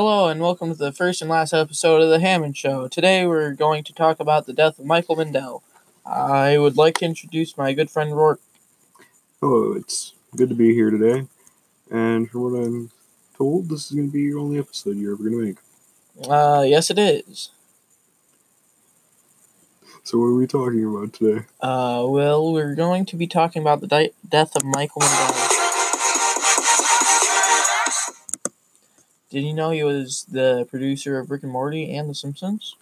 Hello, and welcome to the first and last episode of The Hammond Show. Today we're going to talk about the death of Michael Mindell. I would like to introduce my good friend Rourke. Hello, it's good to be here today. And from what I'm told, this is going to be your only episode you're ever going to make. Uh, yes, it is. So, what are we talking about today? Uh, well, we're going to be talking about the di- death of Michael Mindell. Did you know he was the producer of Rick and Morty and The Simpsons?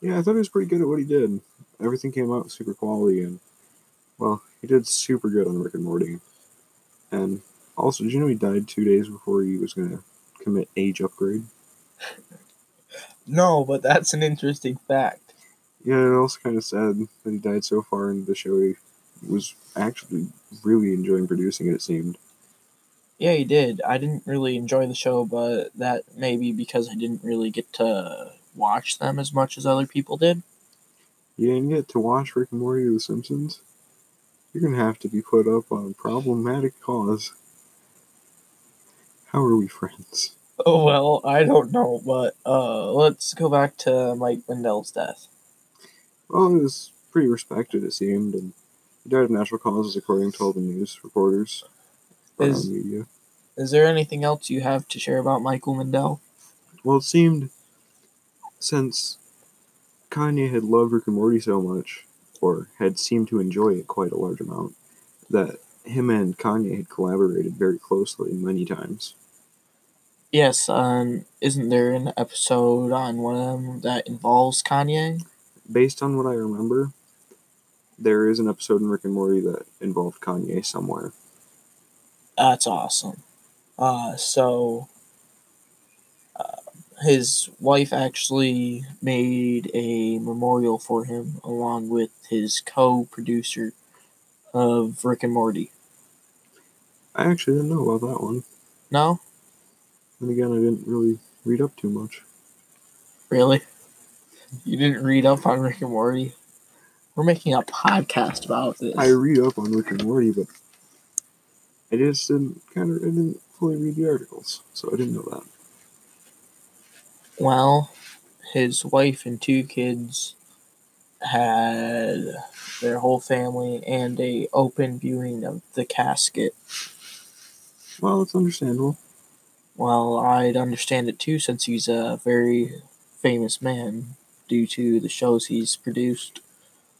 Yeah, I thought he was pretty good at what he did. Everything came out super quality, and, well, he did super good on Rick and Morty. And also, did you know he died two days before he was going to commit age upgrade? No, but that's an interesting fact. Yeah, and also kind of sad that he died so far into the show. He was actually really enjoying producing it, it seemed. Yeah, he did. I didn't really enjoy the show, but that may be because I didn't really get to watch them as much as other people did. You didn't get to watch Rick and Morty or The Simpsons? You're gonna have to be put up on problematic cause. How are we friends? Oh well, I don't know, but uh, let's go back to Mike Lindell's death. Well, he was pretty respected, it seemed, and he died of natural causes according to all the news reporters Is-. Is there anything else you have to share about Michael Lindell? Well, it seemed since Kanye had loved Rick and Morty so much, or had seemed to enjoy it quite a large amount, that him and Kanye had collaborated very closely many times. Yes, um, isn't there an episode on one of them that involves Kanye? Based on what I remember, there is an episode in Rick and Morty that involved Kanye somewhere. That's awesome. Uh, so uh, his wife actually made a memorial for him along with his co-producer of Rick and Morty. I actually didn't know about that one. No, And again, I didn't really read up too much. really? You didn't read up on Rick and Morty? We're making a podcast about this. I read up on Rick and Morty, but I just didn't kind of I didn't fully read the articles, so I didn't know that. Well, his wife and two kids had their whole family and a open viewing of the casket. Well, it's understandable. Well, I'd understand it too since he's a very famous man due to the shows he's produced.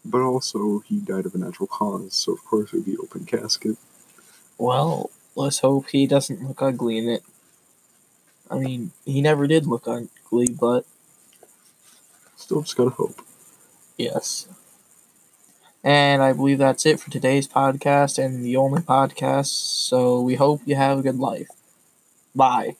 But also, he died of a natural cause, so of course it would be open casket. Well, let's hope he doesn't look ugly in it. I mean, he never did look ugly, but Still just gotta hope. yes. And I believe that's it for today's podcast and the only podcast. So we hope you have a good life. Bye.